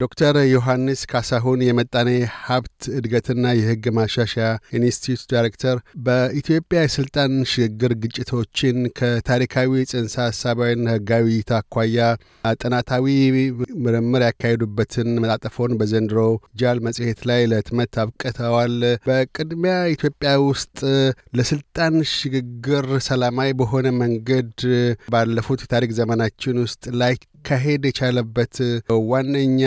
ዶክተር ዮሐንስ ካሳሁን የመጣኔ ሀብት እድገትና የሕግ ማሻሻያ ኢንስቲትዩት ዳይሬክተር፣ በኢትዮጵያ የስልጣን ሽግግር ግጭቶችን ከታሪካዊ ጽንሰ ሀሳባዊና ሕጋዊ እይታ አኳያ ጥናታዊ ምርምር ያካሄዱበትን መጣጠፎን በዘንድሮ ጃል መጽሔት ላይ ለህትመት አብቅተዋል። በቅድሚያ ኢትዮጵያ ውስጥ ለስልጣን ሽግግር ሰላማዊ በሆነ መንገድ ባለፉት የታሪክ ዘመናችን ውስጥ ላይ ካሄድ የቻለበት ዋነኛ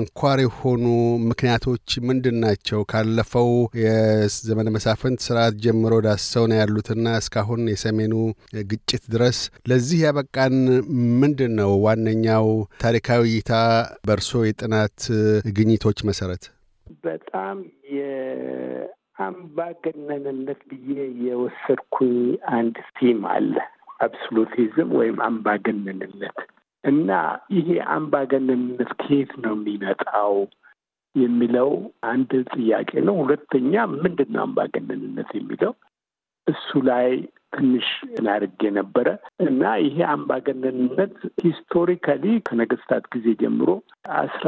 አንኳር የሆኑ ምክንያቶች ምንድን ናቸው? ካለፈው የዘመነ መሳፍንት ስርዓት ጀምሮ ዳሰው ነው ያሉትና እስካሁን የሰሜኑ ግጭት ድረስ ለዚህ ያበቃን ምንድን ነው? ዋነኛው ታሪካዊ እይታ በእርሶ የጥናት ግኝቶች መሰረት በጣም የአምባገነንነት ብዬ የወሰድኩኝ አንድ ቲም አለ። አብሶሉቲዝም ወይም አምባገነንነት እና ይሄ አምባገነንነት ከየት ነው የሚመጣው የሚለው አንድ ጥያቄ ነው። ሁለተኛ ምንድን ነው አምባገነንነት የሚለው እሱ ላይ ትንሽ እናድርግ ነበረ እና ይሄ አምባገነንነት historically ከነገስታት ጊዜ ጀምሮ አስራ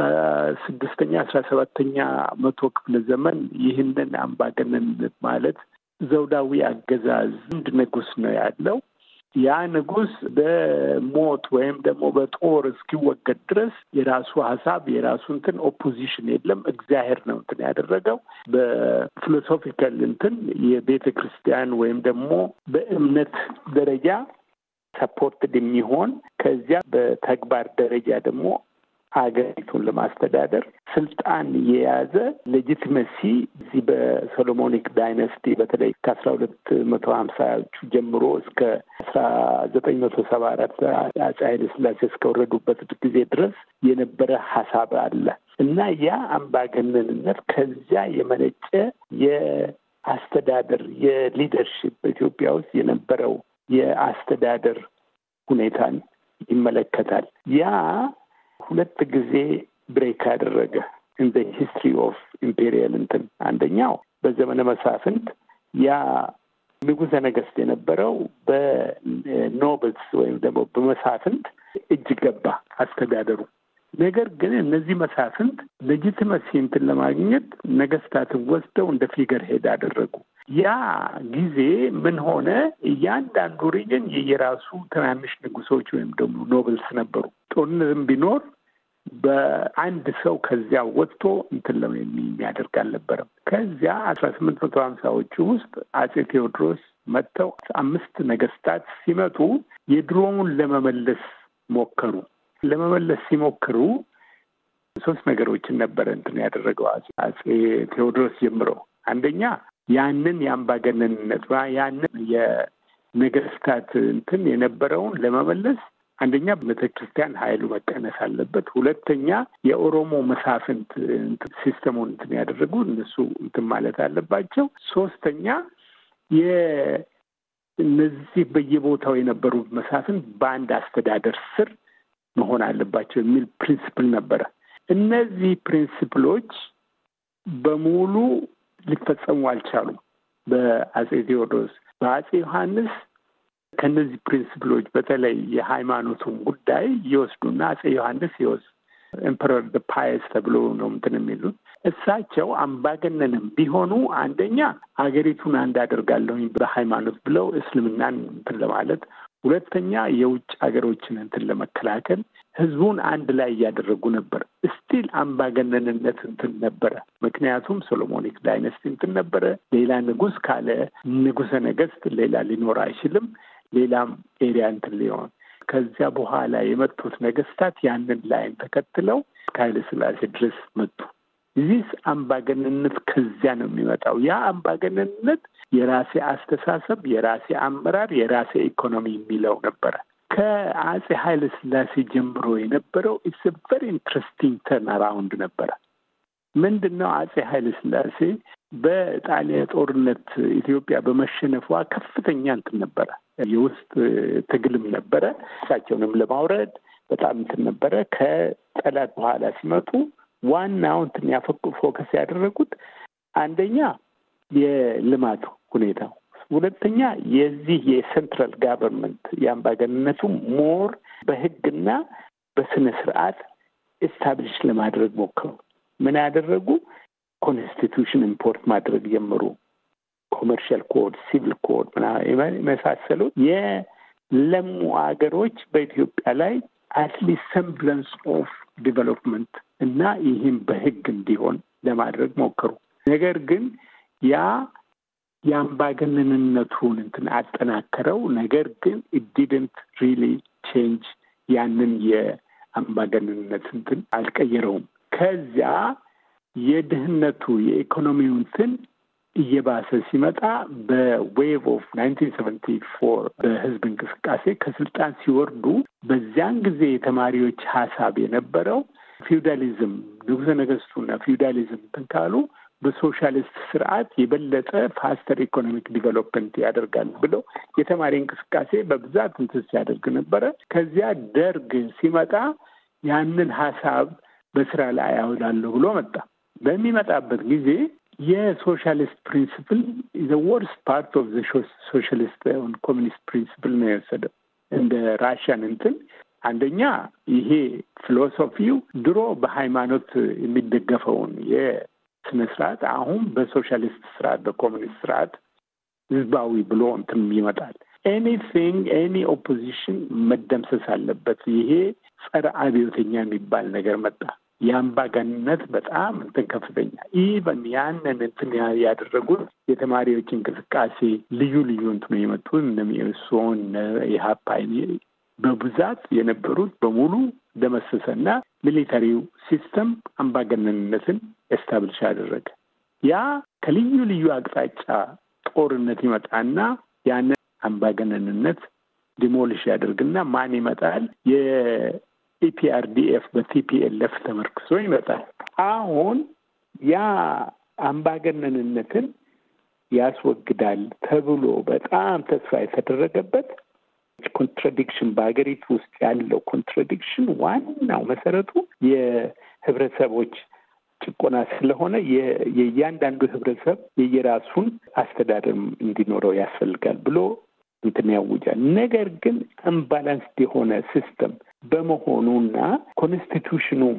ስድስተኛ አስራ ሰባተኛ መቶ ክፍለ ዘመን ይህንን አምባገነንነት ማለት ዘውዳዊ አገዛዝ አንድ ንጉስ ነው ያለው ያ ንጉስ በሞት ወይም ደግሞ በጦር እስኪወገድ ድረስ የራሱ ሀሳብ የራሱ እንትን opposition የለም። እግዚአብሔር ነው እንትን ያደረገው በ philosophical እንትን የቤተ ክርስቲያን ወይም ደግሞ በእምነት ደረጃ supported የሚሆን ከዚያ በተግባር ደረጃ ደግሞ ሀገሪቱን ለማስተዳደር ስልጣን የያዘ legitimacy እዚህ በ Solomonic dynasty በተለይ ከአስራ ሁለት መቶ ሀምሳዎቹ ጀምሮ እስከ አስራ ዘጠኝ መቶ ሰባ አራት አፄ ኃይለ ሥላሴ እስከወረዱበት ጊዜ ድረስ የነበረ ሀሳብ አለ እና ያ አምባገነንነት ከዚያ የመነጨ የአስተዳደር የ leadership በኢትዮጵያ ውስጥ የነበረው የአስተዳደር ሁኔታን ይመለከታል። ያ ሁለት ጊዜ break ያደረገ in history of imperial እንትን አንደኛው በዘመነ መሳፍንት ያ ንጉሠ ነገስት የነበረው በ nobles ወይም ደግሞ በመሳፍንት እጅ ገባ አስተዳደሩ። ነገር ግን እነዚህ መሳፍንት legitimacy እንትን ለማግኘት ነገስታትን ወስደው እንደ figurehead አደረጉ። ያ ጊዜ ምን ሆነ? እያንዳንዱ region የየራሱ ትናንሽ ንጉሶች ወይም ደግሞ nobles ነበሩ። ጦርነትም ቢኖር በአንድ ሰው ከዚያ ወጥቶ እንትን የሚያደርግ አልነበረም። ከዚያ አስራ ስምንት መቶ ሀምሳዎቹ ውስጥ አጼ ቴዎድሮስ መጥተው አምስት ነገስታት ሲመጡ የድሮውን ለመመለስ ሞከሩ። ለመመለስ ሲሞክሩ ሶስት ነገሮችን ነበረ እንትን ያደረገው አጼ ቴዎድሮስ ጀምሮ አንደኛ ያንን የአምባገነንነት ያንን የነገስታት እንትን የነበረውን ለመመለስ አንደኛ ቤተ ክርስቲያን ኃይሉ መቀነስ አለበት። ሁለተኛ የኦሮሞ መሳፍንት system ኡን እንትን ያደረጉ እነሱ እንትን ማለት አለባቸው። ሶስተኛ የእነዚህ በየቦታው የነበሩ መሳፍንት በአንድ አስተዳደር ስር መሆን አለባቸው የሚል principle ነበረ። እነዚህ principle ኦች በሙሉ ሊፈጸሙ አልቻሉም። በአጼ ቴዎድሮስ በአጼ ዮሐንስ ከነዚህ principle ኦች በተለይ የሃይማኖቱን ጉዳይ ይወስዱና አጼ ዮሐንስ ይወስ Emperor Pious ተብሎ ነው እንትን የሚሉት እሳቸው አምባገነንም ቢሆኑ አንደኛ ሀገሪቱን አንድ አደርጋለሁኝ በሃይማኖት ብለው እስልምናን እንትን ለማለት ሁለተኛ የውጭ ሀገሮችን እንትን ለመከላከል ህዝቡን አንድ ላይ እያደረጉ ነበር። still አምባገነንነት እንትን ነበረ። ምክንያቱም Solomonic dynasty እንትን ነበረ። ሌላ ንጉስ ካለ ንጉሰ ነገስት ሌላ ሊኖር አይችልም። ሌላም area እንትን ሊሆን ከዚያ በኋላ የመጡት ነገስታት ያንን line ተከትለው እስከ ኃይለ ሥላሴ ድረስ መጡ። this አምባገነንነት ከዚያ ነው የሚመጣው። ያ አምባገነንነት የራሴ አስተሳሰብ፣ የራሴ አመራር፣ የራሴ ኢኮኖሚ የሚለው ነበረ። ከአጼ ኃይለ ሥላሴ ጀምሮ የነበረው it's very interesting turn ነበረ። ምንድን ነው አጼ ኃይለ ሥላሴ በጣሊያን ጦርነት ኢትዮጵያ በመሸነፏ ከፍተኛ እንትን ነበረ፣ የውስጥ ትግልም ነበረ። እሳቸውንም ለማውረድ በጣም እንትን ነበረ። ከጠላት በኋላ ሲመጡ ዋናው እንትን ያፈቁ focus ያደረጉት አንደኛ የልማቱ ሁኔታው፣ ሁለተኛ የዚህ የ central government የአምባገንነቱ more በህግና በስነ ስርዓት establish ለማድረግ ሞክሩ። ምን ያደረጉ? constitution import ማድረግ ጀምሩ። commercial code፣ civil code የመሳሰሉት የለሙ ሀገሮች በኢትዮጵያ ላይ at least semblance of development እና ይህም በህግ እንዲሆን ለማድረግ ሞከሩ። ነገር ግን ያ የአምባገነንነቱን እንትን አጠናከረው። ነገር ግን it didn't really change ያንን የአምባገነንነት እንትን አልቀየረውም። ከዚያ የድህነቱ የኢኮኖሚው እንትን እየባሰ ሲመጣ በ wave of nineteen seventy four በህዝብ እንቅስቃሴ ከስልጣን ሲወርዱ በዚያን ጊዜ የተማሪዎች ሀሳብ የነበረው ፊውዳሊዝም ንጉሠ ነገስቱና ፊውዳሊዝም እንትን ካሉ በሶሻሊስት ስርዓት የበለጠ faster economic development ያደርጋል ብለው የተማሪ እንቅስቃሴ በብዛት እንትን ሲያደርግ ነበረ። ከዚያ ደርግ ሲመጣ ያንን ሀሳብ በስራ ላይ ያውላለሁ ብሎ መጣ። በሚመጣበት ጊዜ የ socialist principle the worst part of the socialist communist principle ነው የወሰደው። እንደ Russian እንትን አንደኛ ይሄ philosophy ው ድሮ በሃይማኖት የሚደገፈውን የስነ ስርዓት አሁን በሶሻሊስት ስርዓት በኮሚኒስት ስርዓት ህዝባዊ ብሎ እንትን ይመጣል። anything any opposition መደምሰስ አለበት። ይሄ ጸረ አብዮተኛ የሚባል ነገር መጣ። የአምባገንነት በጣም እንትን ከፍተኛ even ያንን እንትን ያደረጉት የተማሪዎች እንቅስቃሴ ልዩ ልዩ እንትኑ የመጡ እነ መኢሶን ኢህአፓ በብዛት የነበሩት በሙሉ ደመሰሰና military ው system አምባገነንነትን establish አደረገ። ያ ከልዩ ልዩ አቅጣጫ ጦርነት ይመጣና ያንን አምባገነንነት demolish ያደርግና ማን ይመጣል? EPRDF በ TPLF ተመርኩዞ ይመጣል። አሁን ያ አምባገነንነትን ያስወግዳል ተብሎ በጣም ተስፋ የተደረገበት contradiction በሀገሪቱ ውስጥ ያለው contradiction ዋናው መሰረቱ የህብረተሰቦች ጭቆና ስለሆነ የእያንዳንዱ ህብረተሰብ የየራሱን አስተዳደር እንዲኖረው ያስፈልጋል ብሎ እንትን ያውጃል። ነገር ግን unbalanced የሆነ system በመሆኑና constitution ኑም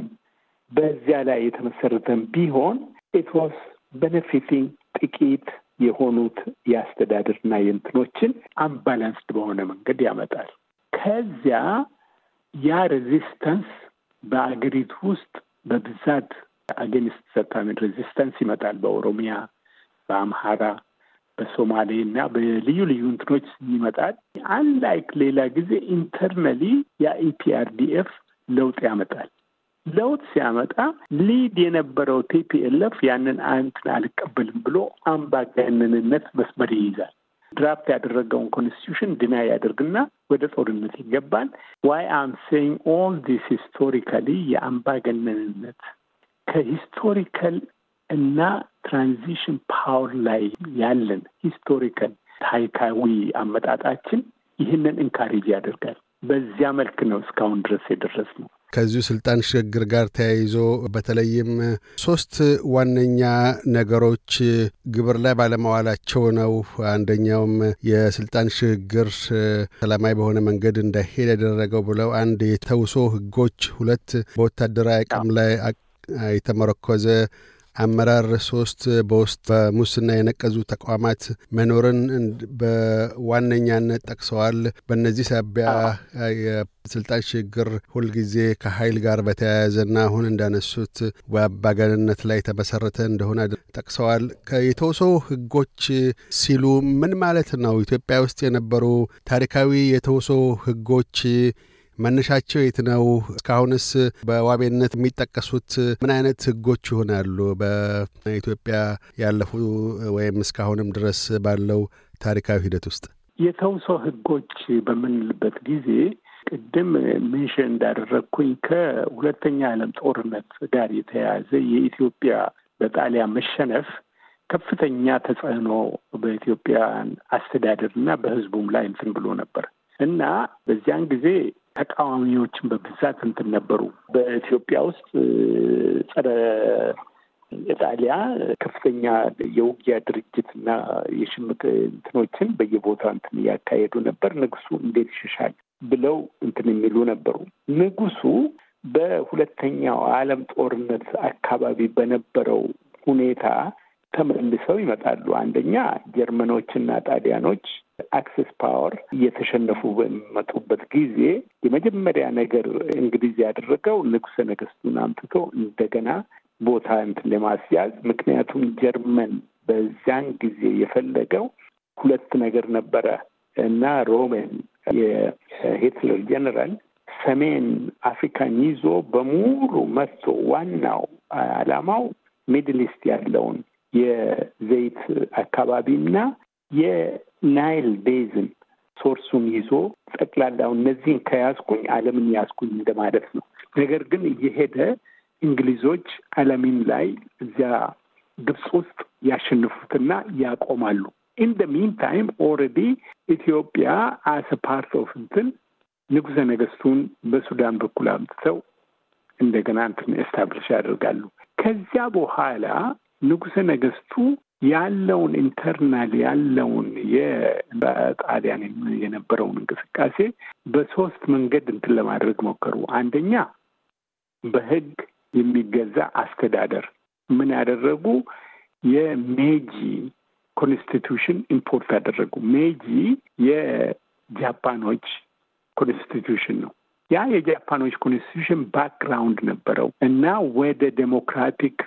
በዚያ ላይ የተመሰረተን ቢሆን it was benefiting ጥቂት የሆኑት የአስተዳደርና የእንትኖችን unbalanced በሆነ መንገድ ያመጣል። ከዚያ ያ resistance በአገሪቱ ውስጥ በብዛት against certain resistance ይመጣል። በኦሮሚያ፣ በአምሃራ፣ በሶማሌ እና በልዩ ልዩ እንትኖች ይመጣል። unlike ሌላ ጊዜ internally የ EPRDF ለውጥ ያመጣል። ለውጥ ሲያመጣ lead የነበረው TPLF ያንን እንትን አልቀበልም ብሎ አምባገነንነት መስመር ይይዛል። draft ያደረገውን constitution deny ያደርግና ወደ ጦርነት ይገባል። why I'm saying all this historically የአምባገነንነት ከ historical እና transition power ላይ ያለን historical ታሪካዊ አመጣጣችን ይህንን encourage ያደርጋል። በዚያ መልክ ነው እስካሁን ድረስ የደረስ ነው። ከዚሁ ስልጣን ሽግግር ጋር ተያይዞ በተለይም ሶስት ዋነኛ ነገሮች ግብር ላይ ባለመዋላቸው ነው። አንደኛውም የስልጣን ሽግግር ሰላማዊ በሆነ መንገድ እንዳይሄድ ያደረገው ብለው አንድ የተውሶ ህጎች፣ ሁለት በወታደራዊ አቅም ላይ የተመረኮዘ አመራር ሶስት በውስጥ በሙስና የነቀዙ ተቋማት መኖርን በዋነኛነት ጠቅሰዋል። በእነዚህ ሳቢያ የስልጣን ሽግግር ሁልጊዜ ከኃይል ጋር በተያያዘና አሁን እንዳነሱት በአምባገነንነት ላይ የተመሰረተ እንደሆነ ጠቅሰዋል። የተውሶ ህጎች ሲሉ ምን ማለት ነው? ኢትዮጵያ ውስጥ የነበሩ ታሪካዊ የተውሶ ህጎች መነሻቸው የት ነው? እስካሁንስ በዋቤነት የሚጠቀሱት ምን አይነት ህጎች ይሆናሉ? በኢትዮጵያ ያለፉ ወይም እስካሁንም ድረስ ባለው ታሪካዊ ሂደት ውስጥ የተውሶ ህጎች በምንልበት ጊዜ ቅድም ምንሽን እንዳደረግኩኝ ከሁለተኛ ዓለም ጦርነት ጋር የተያያዘ የኢትዮጵያ በጣሊያን መሸነፍ ከፍተኛ ተጽዕኖ በኢትዮጵያ አስተዳደር እና በህዝቡም ላይ እንትን ብሎ ነበር እና በዚያን ጊዜ ተቃዋሚዎችን በብዛት እንትን ነበሩ። በኢትዮጵያ ውስጥ ጸረ ኢጣሊያ ከፍተኛ የውጊያ ድርጅት እና የሽምቅ እንትኖችን በየቦታው እንትን እያካሄዱ ነበር። ንጉሱ እንዴት ይሸሻል ብለው እንትን የሚሉ ነበሩ። ንጉሱ በሁለተኛው ዓለም ጦርነት አካባቢ በነበረው ሁኔታ ተመልሰው ይመጣሉ። አንደኛ ጀርመኖችና ጣሊያኖች Axis power እየተሸነፉ በሚመጡበት ጊዜ የመጀመሪያ ነገር እንግሊዝ ያደረገው ንጉሠ ነገሥቱን አምጥቶ እንደገና ቦታ እንትን ለማስያዝ ምክንያቱም ጀርመን በዚያን ጊዜ የፈለገው ሁለት ነገር ነበረ እና ሮሜል የሂትለር ጀነራል ሰሜን አፍሪካን ይዞ በሙሉ መጥቶ ዋናው ዓላማው Middle East ያለውን የዘይት አካባቢና የናይል basin source ኡን ይዞ ጠቅላላው እነዚህን ከያዝኩኝ ዓለምን ያዝኩኝ እንደማለት ነው። ነገር ግን እየሄደ እንግሊዞች አላሜን ላይ እዚያ ግብፅ ውስጥ ያሸንፉትና ያቆማሉ። In the meantime already ኢትዮጵያ as part of እንትን ንጉሠ ነገሥቱን በሱዳን በኩል አምጥተው እንደገና እንትን establish ያደርጋሉ። ከዚያ በኋላ ንጉሠ ነገሥቱ ያለውን internal ያለውን በጣሊያን የነበረውን እንቅስቃሴ በሶስት መንገድ እንትን ለማድረግ ሞከሩ። አንደኛ በሕግ የሚገዛ አስተዳደር ምን ያደረጉ? የሜጂ constitution import ያደረጉ። ሜጂ የጃፓኖች constitution ነው። ያ የጃፓኖች constitution background ነበረው እና ወደ democratic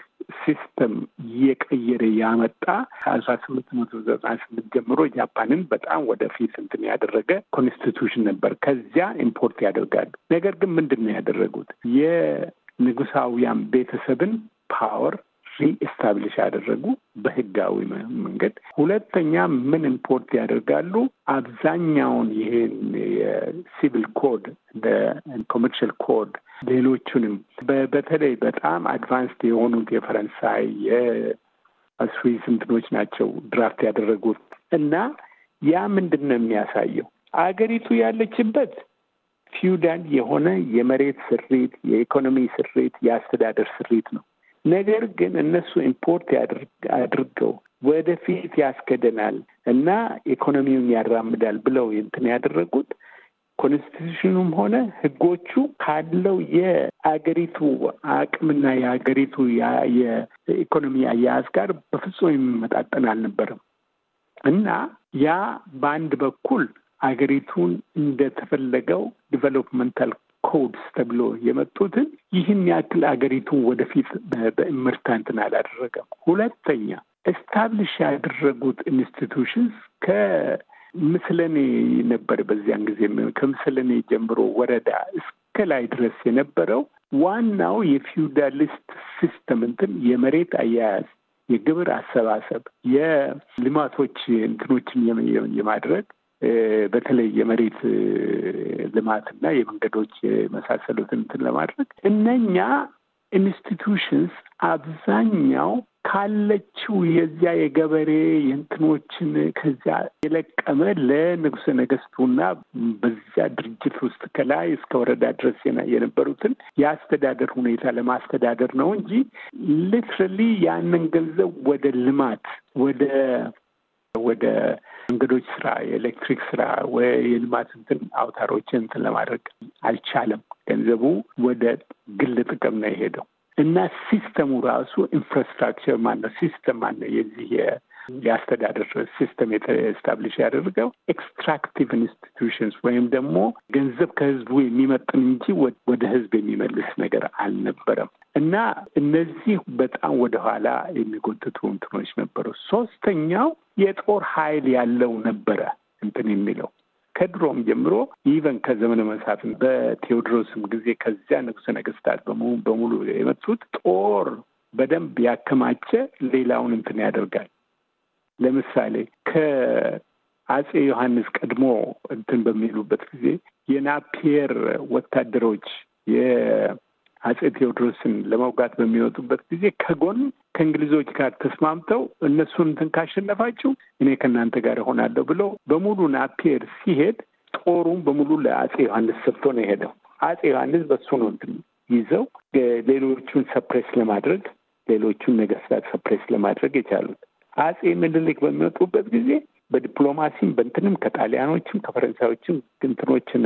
system እየቀየረ ያመጣ ከአስራ ስምንት መቶ ዘጠና ስምንት ጀምሮ ጃፓንን በጣም ወደፊት እንትን ያደረገ constitution ነበር። ከዚያ import ያደርጋሉ። ነገር ግን ምንድን ነው ያደረጉት? የንጉሳውያን ቤተሰብን power reestablish ያደረጉ በህጋዊ መንገድ። ሁለተኛ ምን import ያደርጋሉ? አብዛኛውን ይህን የ civil code እንደ commercial code ሌሎቹንም በተለይ በጣም advanced የሆኑት የፈረንሳይ የስዊስ እንትኖች ናቸው draft ያደረጉት እና ያ ምንድን ነው የሚያሳየው አገሪቱ ያለችበት ፊውዳል የሆነ የመሬት ስሪት፣ የኢኮኖሚ ስሪት፣ የአስተዳደር ስሪት ነው። ነገር ግን እነሱ import አድርገው ወደፊት ያስከደናል እና ኢኮኖሚውን ያራምዳል ብለው እንትን ያደረጉት constitution ኑም ሆነ ህጎቹ ካለው የአገሪቱ አቅምና የሀገሪቱ የኢኮኖሚ አያያዝ ጋር በፍጹም የሚመጣጠን አልነበረም። እና ያ በአንድ በኩል አገሪቱን እንደተፈለገው developmental codes ተብሎ የመጡትን ይህን ያክል አገሪቱን ወደፊት በእምርታ እንትን አላደረገም። ሁለተኛ establish ያደረጉት institutions ከምስለኔ ነበር። በዚያን ጊዜ ከምስለኔ ጀምሮ ወረዳ እስከ ላይ ድረስ የነበረው ዋናው የ feudalist system እንትን የመሬት አያያዝ፣ የግብር አሰባሰብ፣ የልማቶች እንትኖችን የማድረግ በተለይ የመሬት ልማትና የመንገዶች የመሳሰሉትን እንትን ለማድረግ እነኛ institutions አብዛኛው ካለችው የዚያ የገበሬ የእንትኖችን ከዚያ የለቀመ ለንጉሠ ነገሥቱና በዚያ ድርጅት ውስጥ ከላይ እስከ ወረዳ ድረስ የነበሩትን የአስተዳደር ሁኔታ ለማስተዳደር ነው እንጂ literally ያንን ገንዘብ ወደ ልማት ወደ ወደ መንገዶች ስራ፣ የኤሌክትሪክ ስራ፣ የልማት እንትን አውታሮችን እንትን ለማድረግ አልቻለም። ገንዘቡ ወደ ግል ጥቅም ነው የሄደው እና system ኡ ራሱ infrastructure ማነው system ማነው የዚህ የአስተዳደር system establish ያደርገው extractive institutions ወይም ደግሞ ገንዘብ ከህዝቡ የሚመጥጥ እንጂ ወደ ህዝብ የሚመልስ ነገር አልነበረም እና እነዚህ በጣም ወደኋላ የሚጎትቱ እንትኖች ነበሩ። ሶስተኛው የጦር ኃይል ያለው ነበረ እንትን የሚለው ከድሮም ጀምሮ even ከዘመነ መሳፍንት በቴዎድሮስም ጊዜ ከዚያ ንጉሠ ነገስታት በሙሉ የመጡት ጦር በደንብ ያከማቸ ሌላውን እንትን ያደርጋል። ለምሳሌ ከአጼ ዮሐንስ ቀድሞ እንትን በሚሉበት ጊዜ የናፒየር ወታደሮች የአጼ ቴዎድሮስን ለመውጋት በሚወጡበት ጊዜ ከጎን ከእንግሊዞች ጋር ተስማምተው እነሱን እንትን ካሸነፋችሁ እኔ ከእናንተ ጋር እሆናለሁ ብለው በሙሉ ናፒየር ሲሄድ ጦሩን በሙሉ ለአጼ ዮሐንስ ሰጥቶ ነው የሄደው። አጼ ዮሐንስ በሱ ነው እንትን ይዘው ሌሎቹን suppress ለማድረግ ሌሎቹን ነገስታት suppress ለማድረግ የቻሉት። አጼ ምኒልክ በሚወጡበት ጊዜ በዲፕሎማሲም በእንትንም ከጣሊያኖችም ከፈረንሳዮችም እንትኖችን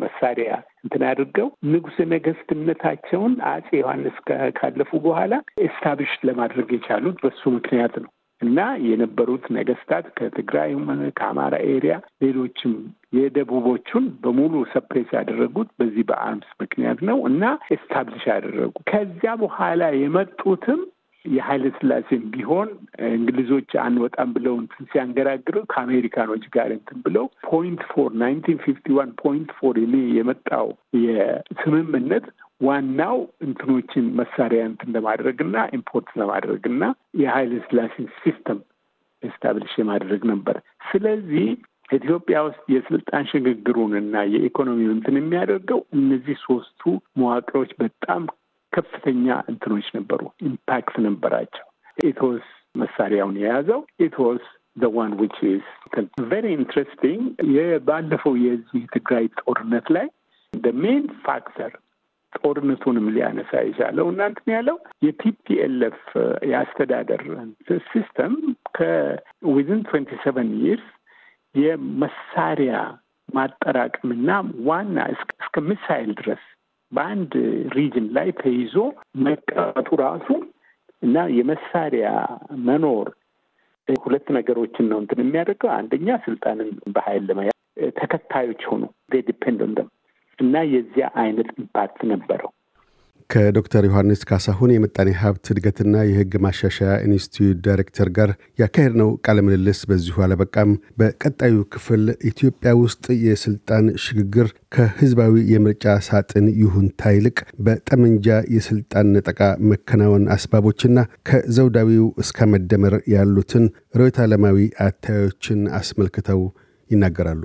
መሳሪያ እንትን አድርገው ንጉሠ ነገስትነታቸውን አጼ ዮሐንስ ካለፉ በኋላ establish ለማድረግ የቻሉት በሱ ምክንያት ነው። እና የነበሩት ነገስታት ከትግራይም ከአማራ area ሌሎችም የደቡቦቹን በሙሉ suppress ያደረጉት በዚህ በ arms ምክንያት ነው። እና establish ያደረጉ ከዚያ በኋላ የመጡትም የኃይለ ስላሴም ቢሆን እንግሊዞች አንወጣም ብለው እንትን ሲያንገራግሩ ከአሜሪካኖች ጋር እንትን ብለው Point Four nineteen fifty one Point Four የሚ የመጣው የስምምነት ዋናው እንትኖችን መሳሪያ እንትን ለማድረግና import ለማድረግና የኃይለ ስላሴን system establish የማድረግ ነበር። ስለዚህ ኢትዮጵያ ውስጥ የስልጣን ሽግግሩን እና የኢኮኖሚው እንትን የሚያደርገው እነዚህ ሶስቱ መዋቅሮች በጣም ከፍተኛ እንትኖች ነበሩ፣ impact ነበራቸው። it was መሳሪያውን የያዘው it was the one which is very interesting። የባለፈው የዚህ ትግራይ ጦርነት ላይ main factor ጦርነቱንም ሊያነሳ የቻለው እንትን ያለው የ TPLF የአስተዳደር system ከ within twenty seven years የመሳሪያ ማጠራቀምና ዋና እስከ ሚሳይል ድረስ በአንድ region ላይ ተይዞ መቀመጡ ራሱ እና የመሳሪያ መኖር ሁለት ነገሮችን ነው እንትን የሚያደርገው። አንደኛ ስልጣንን በኃይል ለመያዝ ተከታዮች ሆኑ depend እና የዚያ አይነት impact ነበረው። ከዶክተር ዮሐንስ ካሳሁን የምጣኔ ሀብት እድገትና የሕግ ማሻሻያ ኢንስቲትዩት ዳይሬክተር ጋር ያካሄድነው ቃለ ምልልስ በዚሁ አለበቃም። በቀጣዩ ክፍል ኢትዮጵያ ውስጥ የስልጣን ሽግግር ከህዝባዊ የምርጫ ሳጥን ይሁንታ ይልቅ በጠመንጃ የስልጣን ነጠቃ መከናወን አስባቦችና ከዘውዳዊው እስከ መደመር ያሉትን ርዕዮተ ዓለማዊ አተያዮችን አስመልክተው ይናገራሉ።